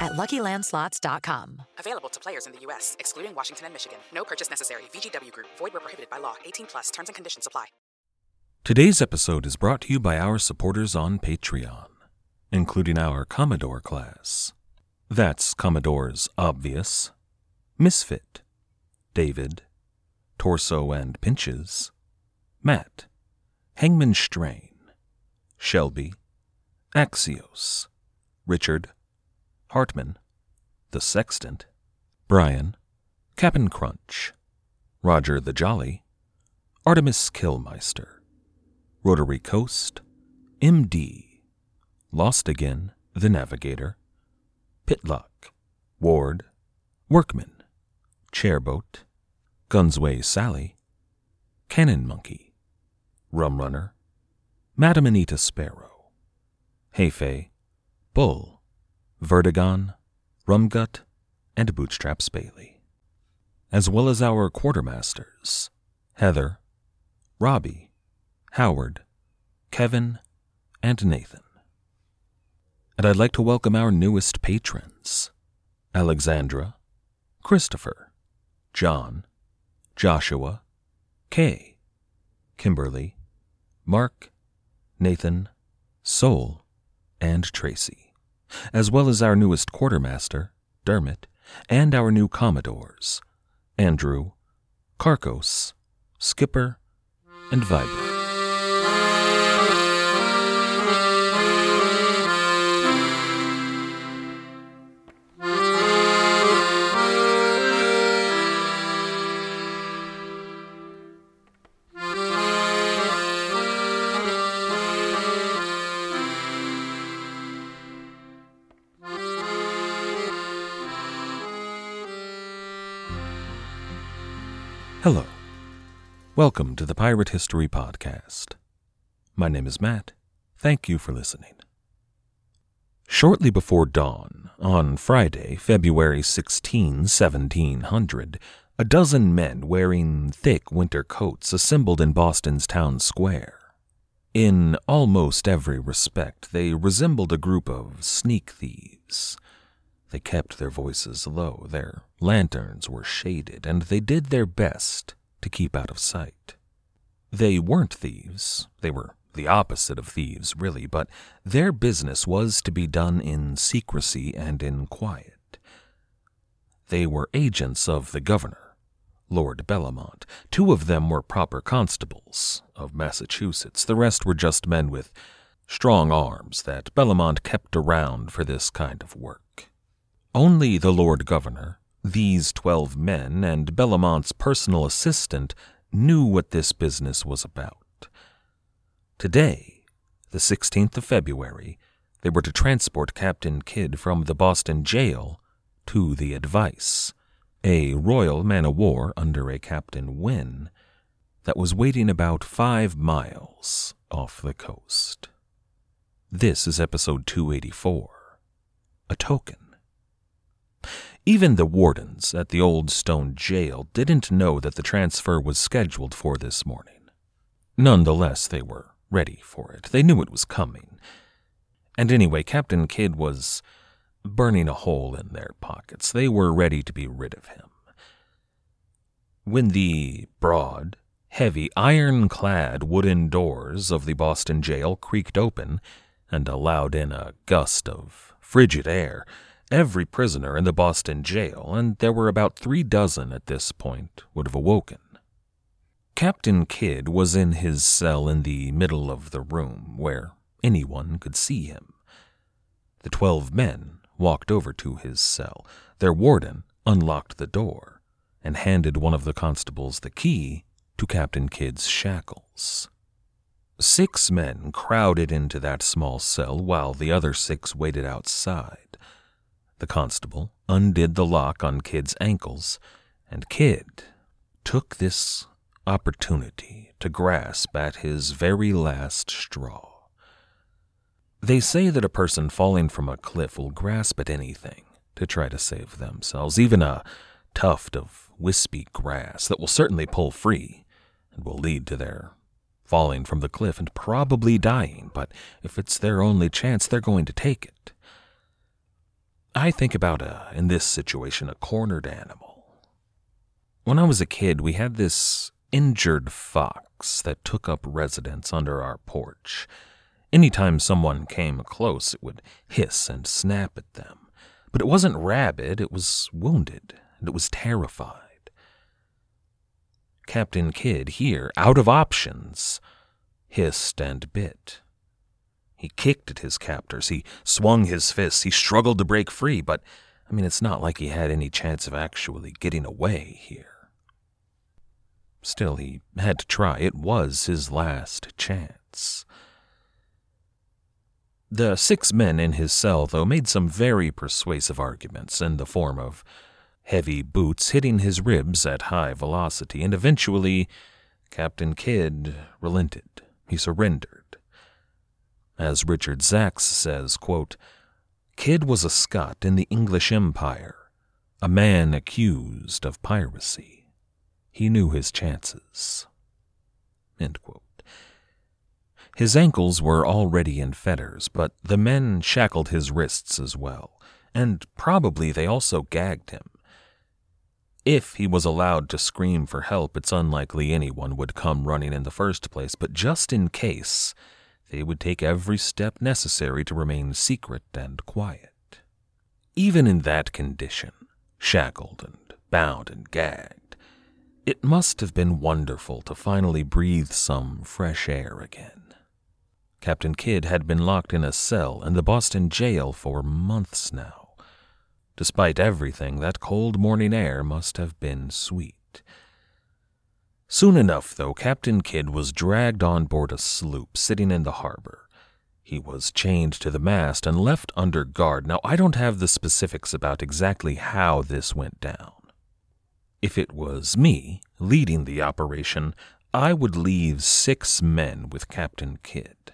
at luckylandslots.com. Available to players in the U.S., excluding Washington and Michigan. No purchase necessary. VGW Group, void were prohibited by law. 18 plus terms and conditions apply. Today's episode is brought to you by our supporters on Patreon, including our Commodore class. That's Commodore's Obvious, Misfit, David, Torso and Pinches, Matt, Hangman Strain, Shelby, Axios, Richard, Hartman, The Sextant, Brian, Cap'n Crunch, Roger the Jolly, Artemis Killmeister, Rotary Coast, MD, Lost Again, The Navigator, Pitlock, Ward, Workman, Chairboat, Gunsway Sally, Cannon Monkey, Rum Runner, Madam Anita Sparrow, Heifei, Bull, Vertigon, Rumgut, and Bootstraps Bailey, as well as our quartermasters, Heather, Robbie, Howard, Kevin, and Nathan. And I'd like to welcome our newest patrons Alexandra, Christopher, John, Joshua, Kay, Kimberly, Mark, Nathan, Soul, and Tracy, as well as our newest quartermaster, Dermot, and our new Commodores, Andrew, Carcos, Skipper, and Vibrant. Hello. Welcome to the Pirate History Podcast. My name is Matt. Thank you for listening. Shortly before dawn, on Friday, February 16, 1700, a dozen men wearing thick winter coats assembled in Boston's town square. In almost every respect, they resembled a group of sneak thieves. They kept their voices low, their lanterns were shaded, and they did their best to keep out of sight. They weren't thieves, they were the opposite of thieves, really, but their business was to be done in secrecy and in quiet. They were agents of the governor, Lord Bellomont. Two of them were proper constables of Massachusetts, the rest were just men with strong arms that Bellomont kept around for this kind of work. Only the Lord Governor, these twelve men, and Bellomont's personal assistant knew what this business was about. Today, the 16th of February, they were to transport Captain Kidd from the Boston jail to the Advice, a royal man of war under a Captain Wynne that was waiting about five miles off the coast. This is episode 284 A Token. Even the wardens at the old stone jail didn't know that the transfer was scheduled for this morning. Nonetheless, they were ready for it. They knew it was coming. And anyway, Captain Kidd was burning a hole in their pockets. They were ready to be rid of him. When the broad, heavy, iron-clad wooden doors of the Boston jail creaked open and allowed in a gust of frigid air, Every prisoner in the Boston jail, and there were about three dozen at this point, would have awoken. Captain Kidd was in his cell in the middle of the room, where anyone could see him. The twelve men walked over to his cell. Their warden unlocked the door and handed one of the constables the key to Captain Kidd's shackles. Six men crowded into that small cell while the other six waited outside. The constable undid the lock on Kidd's ankles And Kidd took this opportunity to grasp at his very last straw. They say that a person falling from a cliff will grasp at anything to try to save themselves, even a tuft of wispy grass that will certainly pull free and will lead to their falling from the cliff and probably dying, but if it's their only chance, they're going to take it. I think about, a, in this situation, a cornered animal. When I was a kid, we had this injured fox that took up residence under our porch. Anytime someone came close, it would hiss and snap at them. But it wasn't rabid, it was wounded, and it was terrified. Captain Kidd, here, out of options, hissed and bit. He kicked at his captors, he swung his fists, he struggled to break free, but, I mean, it's not like he had any chance of actually getting away here. Still, he had to try. It was his last chance. The six men in his cell, though, made some very persuasive arguments in the form of heavy boots hitting his ribs at high velocity, and eventually Captain Kidd relented. He surrendered. As Richard Zacks says, quote, Kidd was a Scot in the English Empire, a man accused of piracy. He knew his chances. His ankles were already in fetters, but the men shackled his wrists as well, and probably they also gagged him. If he was allowed to scream for help, it's unlikely anyone would come running in the first place, but just in case, they would take every step necessary to remain secret and quiet. Even in that condition, shackled and bound and gagged, it must have been wonderful to finally breathe some fresh air again. Captain Kidd had been locked in a cell in the Boston jail for months now. Despite everything, that cold morning air must have been sweet. Soon enough, though, Captain Kidd was dragged on board a sloop sitting in the harbor. He was chained to the mast and left under guard. Now, I don't have the specifics about exactly how this went down. If it was me leading the operation, I would leave six men with Captain Kidd.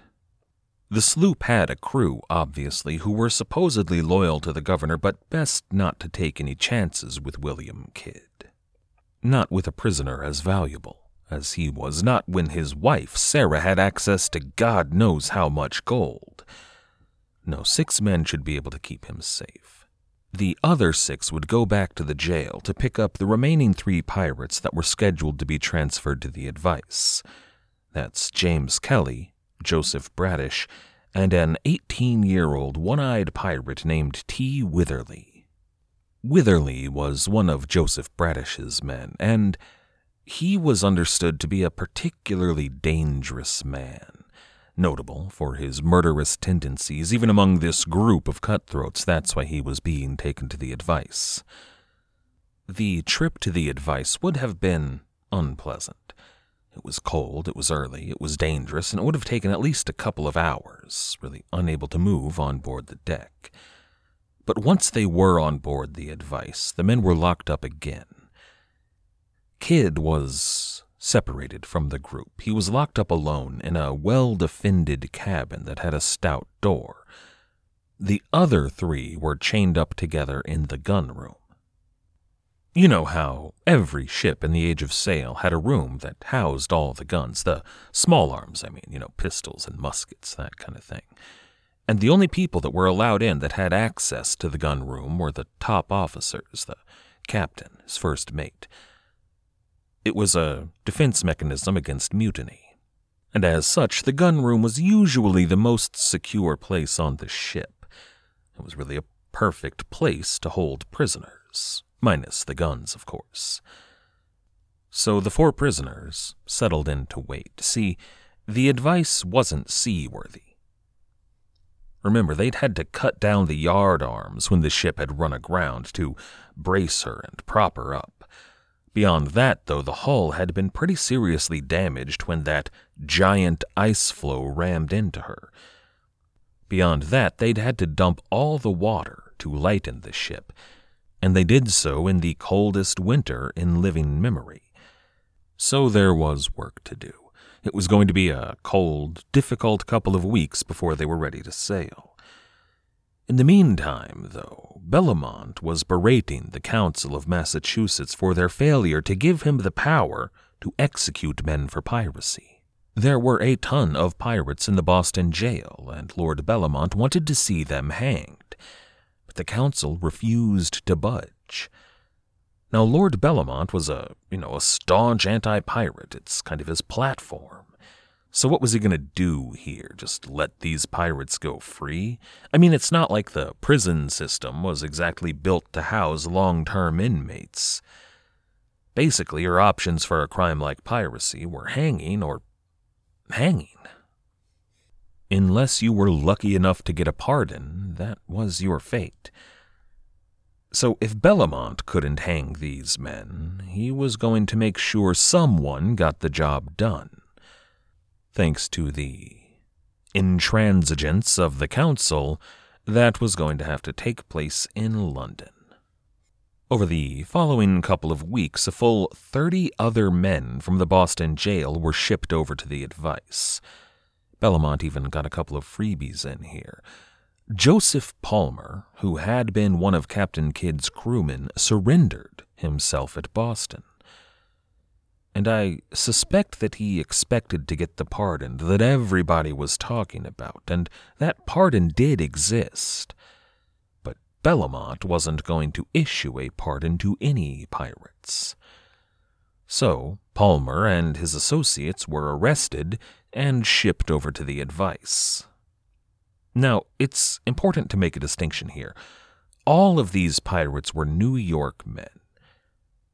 The sloop had a crew, obviously, who were supposedly loyal to the governor, but best not to take any chances with William Kidd. Not with a prisoner as valuable as he was, not when his wife, Sarah, had access to God knows how much gold. No, six men should be able to keep him safe. The other six would go back to the jail to pick up the remaining three pirates that were scheduled to be transferred to the Advice. That's James Kelly, Joseph Bradish, and an 18 year old one eyed pirate named T. Witherley. Witherley was one of Joseph Bradish's men, and he was understood to be a particularly dangerous man, notable for his murderous tendencies even among this group of cutthroats. That's why he was being taken to the advice. The trip to the advice would have been unpleasant. It was cold, it was early, it was dangerous, and it would have taken at least a couple of hours, really unable to move on board the deck. But once they were on board the Advice, the men were locked up again. Kidd was separated from the group. He was locked up alone in a well defended cabin that had a stout door. The other three were chained up together in the gun room. You know how every ship in the Age of Sail had a room that housed all the guns, the small arms, I mean, you know, pistols and muskets, that kind of thing. And the only people that were allowed in that had access to the gun room were the top officers, the captain, his first mate. It was a defense mechanism against mutiny. And as such, the gun room was usually the most secure place on the ship. It was really a perfect place to hold prisoners minus the guns, of course. So the four prisoners settled in to wait. See, the advice wasn't seaworthy. Remember, they'd had to cut down the yard arms when the ship had run aground to brace her and prop her up. Beyond that, though, the hull had been pretty seriously damaged when that giant ice floe rammed into her. Beyond that, they'd had to dump all the water to lighten the ship, and they did so in the coldest winter in living memory. So there was work to do. It was going to be a cold, difficult couple of weeks before they were ready to sail. In the meantime, though, Bellomont was berating the Council of Massachusetts for their failure to give him the power to execute men for piracy. There were a ton of pirates in the Boston jail, and Lord Bellomont wanted to see them hanged, but the council refused to budge. Now, Lord Bellomont was a, you know, a staunch anti-pirate. It's kind of his platform. So what was he going to do here? Just let these pirates go free? I mean, it's not like the prison system was exactly built to house long-term inmates. Basically, your options for a crime like piracy were hanging or hanging. Unless you were lucky enough to get a pardon, that was your fate. So if Bellomont couldn't hang these men, he was going to make sure someone got the job done. Thanks to the intransigence of the council, that was going to have to take place in London. Over the following couple of weeks, a full 30 other men from the Boston jail were shipped over to the advice. Bellomont even got a couple of freebies in here. Joseph Palmer, who had been one of Captain Kidd's crewmen, surrendered himself at Boston. And I suspect that he expected to get the pardon that everybody was talking about, and that pardon did exist. But Bellomont wasn't going to issue a pardon to any pirates. So, Palmer and his associates were arrested and shipped over to the advice. Now, it's important to make a distinction here. All of these pirates were New York men.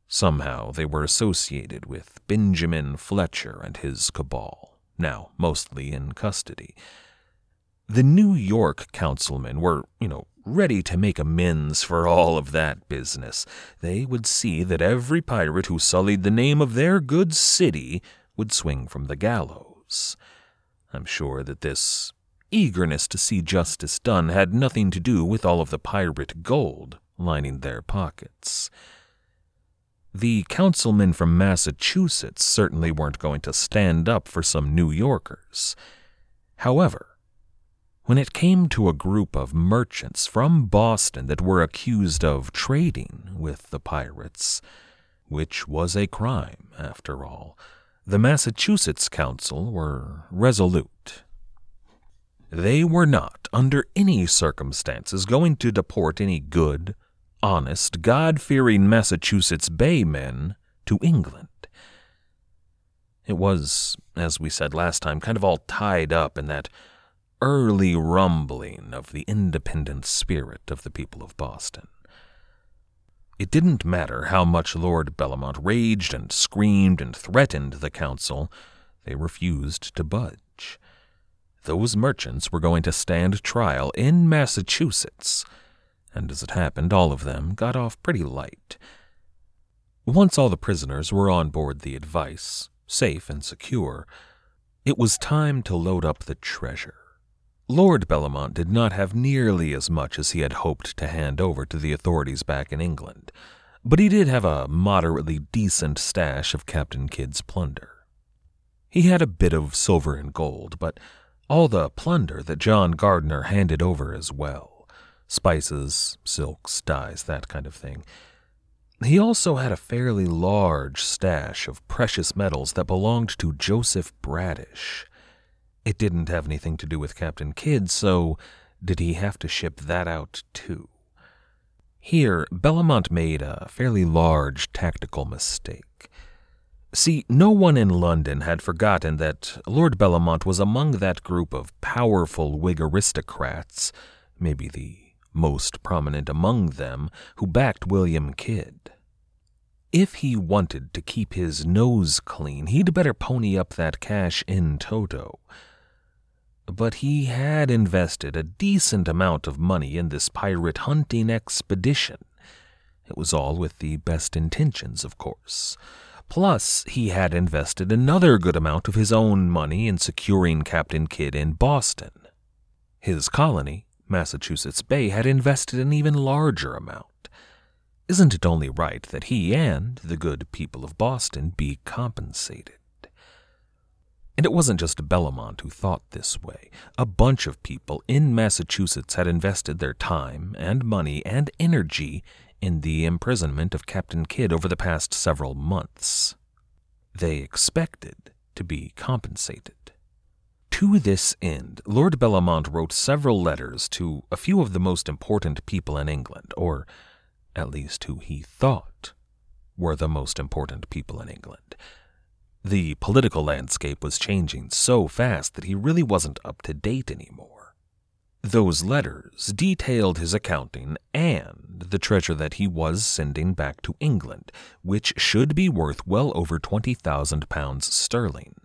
Somehow they were associated with Benjamin Fletcher and his cabal, now mostly in custody. The New York councilmen were, you know, ready to make amends for all of that business. They would see that every pirate who sullied the name of their good city would swing from the gallows. I'm sure that this eagerness to see justice done had nothing to do with all of the pirate gold lining their pockets. The councilmen from Massachusetts certainly weren't going to stand up for some New Yorkers. However, when it came to a group of merchants from Boston that were accused of trading with the pirates, which was a crime, after all, the Massachusetts Council were resolute they were not, under any circumstances, going to deport any good, honest, God fearing Massachusetts Bay men to England. It was, as we said last time, kind of all tied up in that early rumbling of the independent spirit of the people of Boston. It didn't matter how much Lord Bellomont raged and screamed and threatened the council, they refused to budge those merchants were going to stand trial in Massachusetts, and as it happened, all of them got off pretty light. Once all the prisoners were on board the Advice, safe and secure, it was time to load up the treasure. Lord Bellomont did not have nearly as much as he had hoped to hand over to the authorities back in England, but he did have a moderately decent stash of Captain Kidd's plunder. He had a bit of silver and gold, but all the plunder that John Gardiner handed over as well spices, silks, dyes, that kind of thing. He also had a fairly large stash of precious metals that belonged to Joseph Bradish. It didn't have anything to do with Captain Kidd, so did he have to ship that out too? Here, Bellomont made a fairly large tactical mistake. See, no one in London had forgotten that Lord Bellomont was among that group of powerful Whig aristocrats, maybe the most prominent among them, who backed William Kidd. If he wanted to keep his nose clean, he'd better pony up that cash in toto. But he had invested a decent amount of money in this pirate hunting expedition. It was all with the best intentions, of course. Plus, he had invested another good amount of his own money in securing Captain Kidd in Boston. His colony, Massachusetts Bay, had invested an even larger amount. isn't it only right that he and the good people of Boston be compensated? And it wasn't just Bellomont who thought this way. A bunch of people in Massachusetts had invested their time and money and energy in the imprisonment of Captain Kidd over the past several months. They expected to be compensated. To this end, Lord Bellomont wrote several letters to a few of the most important people in England, or at least who he thought were the most important people in England. The political landscape was changing so fast that he really wasn't up to date anymore. Those letters detailed his accounting and the treasure that he was sending back to England, which should be worth well over twenty thousand pounds sterling.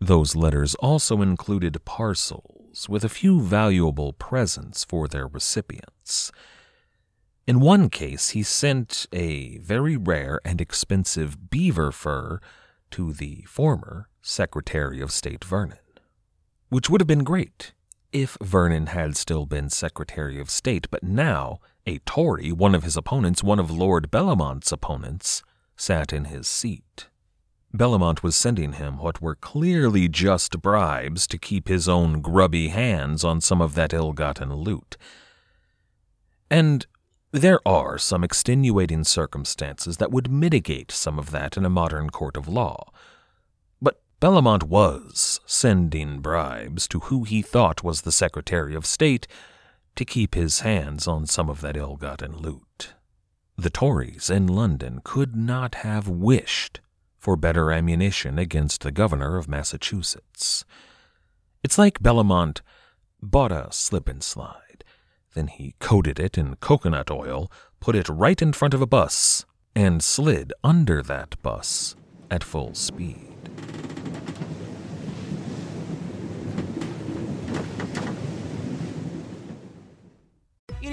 Those letters also included parcels with a few valuable presents for their recipients. In one case, he sent a very rare and expensive beaver fur to the former Secretary of State Vernon, which would have been great if Vernon had still been Secretary of State, but now a Tory, one of his opponents, one of Lord Bellomont's opponents, sat in his seat. Bellomont was sending him what were clearly just bribes to keep his own grubby hands on some of that ill gotten loot. And there are some extenuating circumstances that would mitigate some of that in a modern court of law. Bellomont was sending bribes to who he thought was the Secretary of State to keep his hands on some of that ill gotten loot. The Tories in London could not have wished for better ammunition against the governor of Massachusetts. It's like Bellomont bought a slip and slide then he coated it in coconut oil, put it right in front of a bus, and slid under that bus at full speed.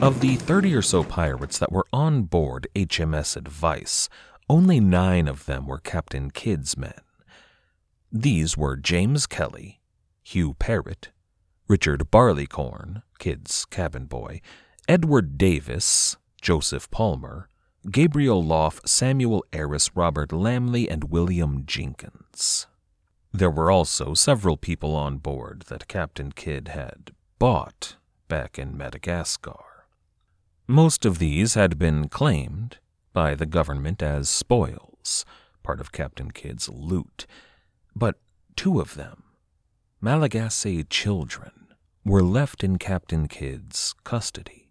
Of the 30 or so pirates that were on board HMS Advice, only nine of them were Captain Kidd's men. These were James Kelly, Hugh Parrott, Richard Barleycorn, Kidd's cabin boy, Edward Davis, Joseph Palmer, Gabriel Loff, Samuel Harris, Robert Lamley, and William Jenkins. There were also several people on board that Captain Kidd had bought back in Madagascar. Most of these had been claimed by the government as spoils, part of Captain Kidd's loot, but two of them, Malagasy children, were left in Captain Kidd's custody.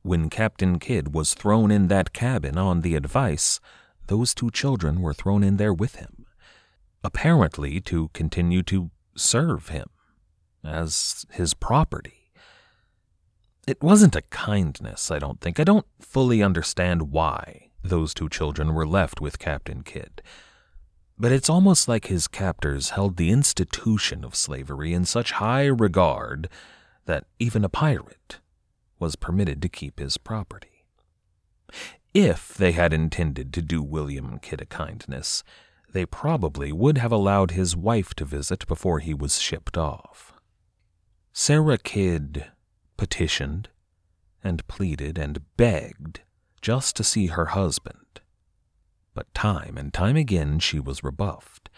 When Captain Kidd was thrown in that cabin on the advice, those two children were thrown in there with him, apparently to continue to serve him as his property. It wasn't a kindness, I don't think. I don't fully understand why those two children were left with Captain Kidd. But it's almost like his captors held the institution of slavery in such high regard that even a pirate was permitted to keep his property. If they had intended to do William Kidd a kindness, they probably would have allowed his wife to visit before he was shipped off. Sarah Kidd petitioned and pleaded and begged just to see her husband, but time and time again she was rebuffed.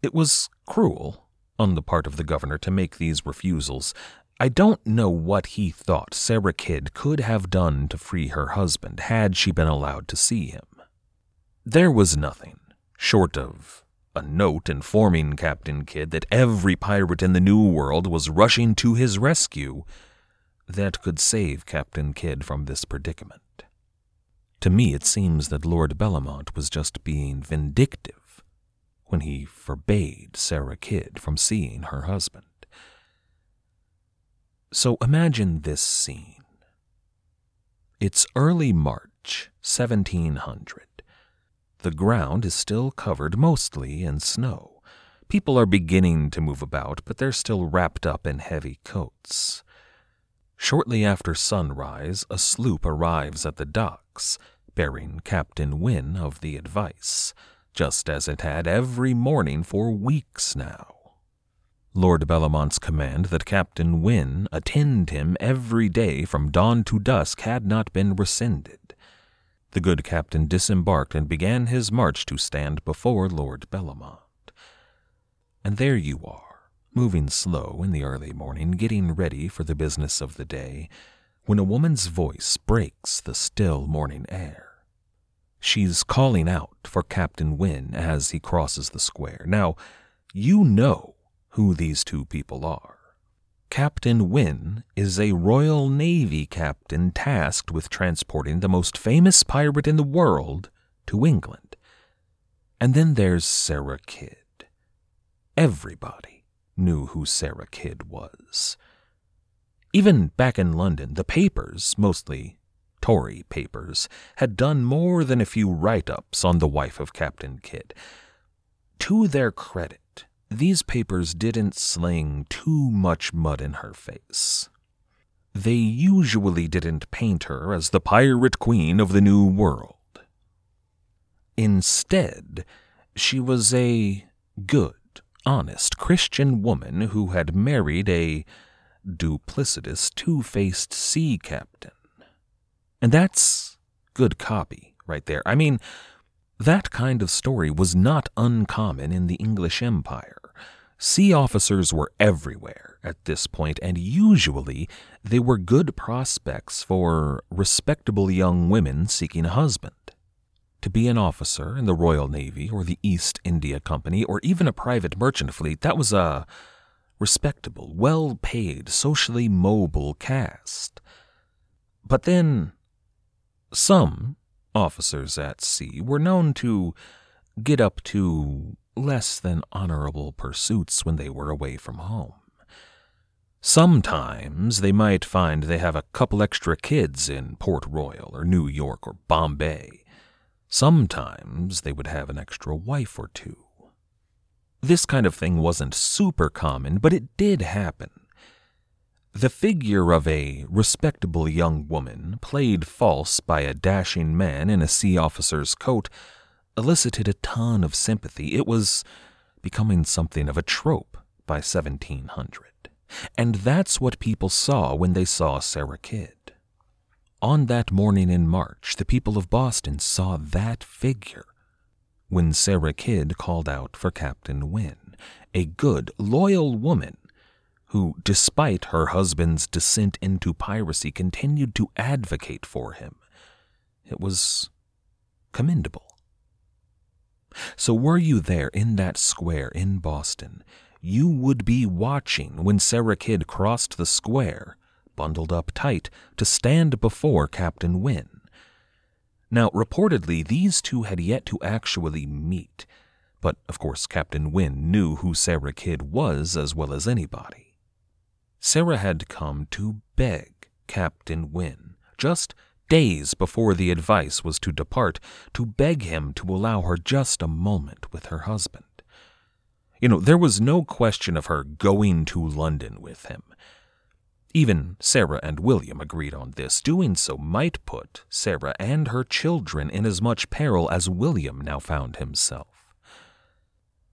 It was cruel on the part of the governor to make these refusals. I don't know what he thought Sarah Kidd could have done to free her husband had she been allowed to see him. There was nothing, short of a note informing Captain Kidd that every pirate in the New World was rushing to his rescue, that could save Captain Kidd from this predicament. To me, it seems that Lord Bellomont was just being vindictive when he forbade Sarah Kidd from seeing her husband. So imagine this scene. It's early March, 1700. The ground is still covered mostly in snow. People are beginning to move about, but they're still wrapped up in heavy coats. Shortly after sunrise, a sloop arrives at the docks, bearing Captain Wynne of the Advice, just as it had every morning for weeks now. Lord Bellomont's command that Captain Wynne attend him every day from dawn to dusk had not been rescinded. The good captain disembarked and began his march to stand before Lord Bellomont. And there you are, moving slow in the early morning, getting ready for the business of the day, when a woman's voice breaks the still morning air. She's calling out for Captain Wynne as he crosses the square. Now, you know who these two people are. Captain Wynne is a Royal Navy captain tasked with transporting the most famous pirate in the world to England. And then there's Sarah Kidd. Everybody knew who Sarah Kidd was. Even back in London, the papers, mostly Tory papers, had done more than a few write ups on the wife of Captain Kidd. To their credit, these papers didn't sling too much mud in her face. They usually didn't paint her as the pirate queen of the New World. Instead, she was a good, honest Christian woman who had married a duplicitous, two faced sea captain. And that's good copy right there. I mean, that kind of story was not uncommon in the English Empire. Sea officers were everywhere at this point, and usually they were good prospects for respectable young women seeking a husband. To be an officer in the Royal Navy or the East India Company or even a private merchant fleet, that was a respectable, well paid, socially mobile caste. But then, some officers at sea were known to get up to less than honorable pursuits when they were away from home. Sometimes they might find they have a couple extra kids in Port Royal or New York or Bombay. Sometimes they would have an extra wife or two. This kind of thing wasn't super common, but it did happen. The figure of a respectable young woman, played false by a dashing man in a sea officer's coat, elicited a ton of sympathy. It was becoming something of a trope by 1700. And that's what people saw when they saw Sarah Kidd. On that morning in March, the people of Boston saw that figure when Sarah Kidd called out for Captain Wynne, a good, loyal woman who, despite her husband's descent into piracy, continued to advocate for him. It was commendable. So, were you there in that square in Boston, you would be watching when Sarah Kidd crossed the square, bundled up tight, to stand before Captain Wynne. Now, reportedly, these two had yet to actually meet, but of course, Captain Wynne knew who Sarah Kidd was as well as anybody. Sarah had come to beg Captain Wynne, just days before the advice was to depart, to beg him to allow her just a moment with her husband. You know, there was no question of her going to London with him. Even Sarah and William agreed on this. Doing so might put Sarah and her children in as much peril as William now found himself.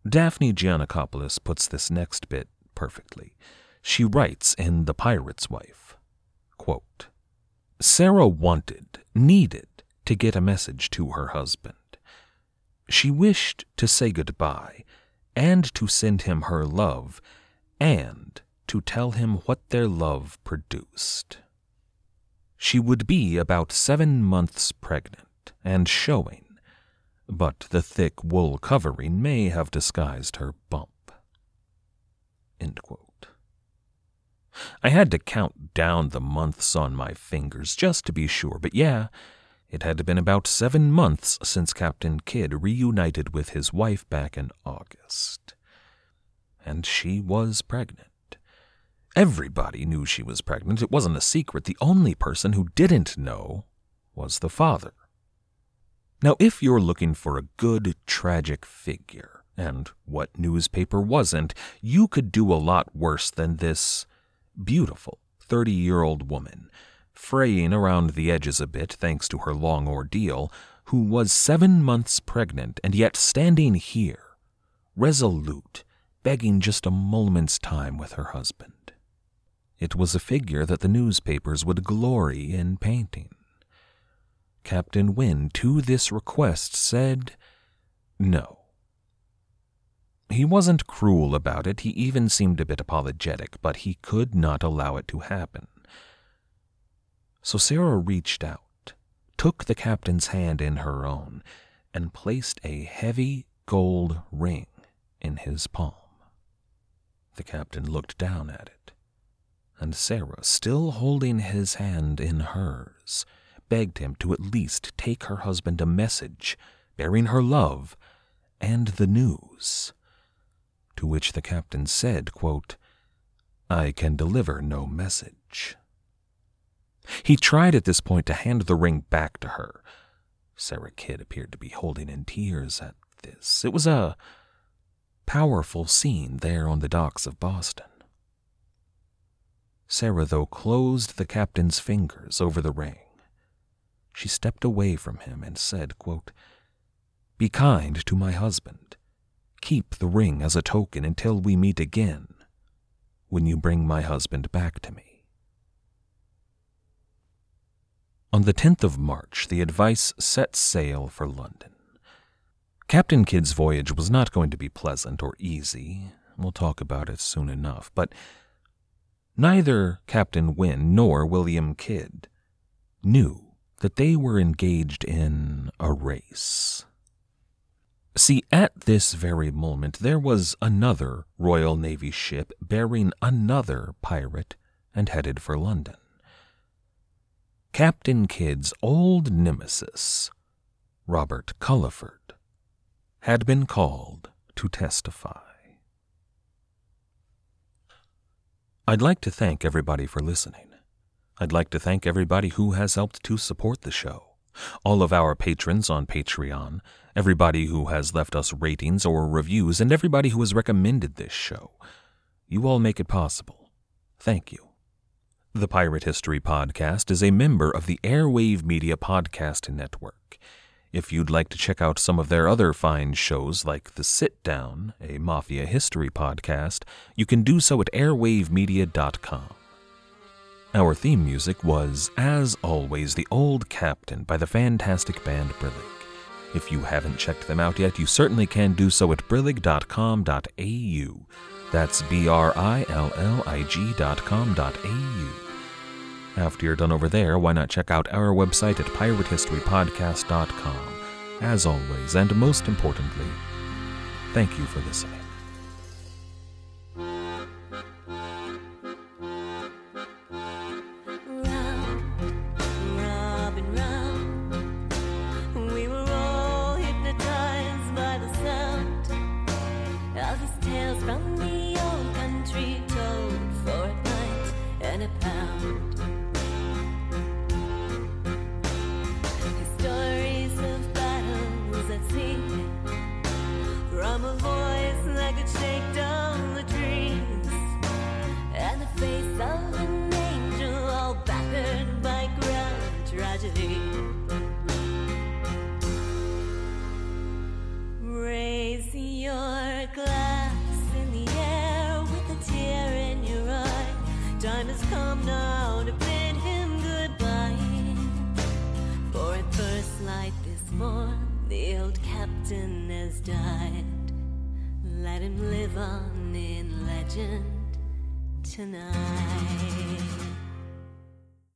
Daphne Geanacopoulos puts this next bit perfectly. She writes in The Pirate's Wife quote, Sarah wanted, needed, to get a message to her husband. She wished to say goodbye and to send him her love and to tell him what their love produced. She would be about seven months pregnant and showing, but the thick wool covering may have disguised her bump. I had to count down the months on my fingers just to be sure, but yeah, it had been about seven months since Captain Kidd reunited with his wife back in August. And she was pregnant. Everybody knew she was pregnant. It wasn't a secret. The only person who didn't know was the father. Now, if you're looking for a good tragic figure, and what newspaper wasn't, you could do a lot worse than this beautiful 30 year old woman fraying around the edges a bit thanks to her long ordeal, who was seven months pregnant and yet standing here, resolute, begging just a moment's time with her husband. It was a figure that the newspapers would glory in painting. Captain Wynne, to this request, said no. He wasn't cruel about it, he even seemed a bit apologetic, but he could not allow it to happen. So Sarah reached out, took the captain's hand in her own, and placed a heavy gold ring in his palm. The captain looked down at it, and Sarah, still holding his hand in hers, begged him to at least take her husband a message bearing her love and the news. To which the captain said, quote, I can deliver no message. He tried at this point to hand the ring back to her. Sarah Kidd appeared to be holding in tears at this. It was a powerful scene there on the docks of Boston. Sarah, though, closed the captain's fingers over the ring. She stepped away from him and said, quote, Be kind to my husband. Keep the ring as a token until we meet again, when you bring my husband back to me. On the 10th of March, the Advice set sail for London. Captain Kidd's voyage was not going to be pleasant or easy. We'll talk about it soon enough, but neither Captain Wynne nor William Kidd knew that they were engaged in a race. See, at this very moment, there was another Royal Navy ship bearing another pirate and headed for London. Captain Kidd's old nemesis, Robert Culliford, had been called to testify. I'd like to thank everybody for listening. I'd like to thank everybody who has helped to support the show. All of our patrons on Patreon, everybody who has left us ratings or reviews, and everybody who has recommended this show. You all make it possible. Thank you. The Pirate History Podcast is a member of the Airwave Media Podcast Network. If you'd like to check out some of their other fine shows like The Sit Down, a mafia history podcast, you can do so at airwavemedia.com. Our theme music was, as always, The Old Captain by the fantastic band Brillig. If you haven't checked them out yet, you certainly can do so at brillig.com.au. That's B R I L L I G.com.au. After you're done over there, why not check out our website at piratehistorypodcast.com. As always, and most importantly, thank you for listening.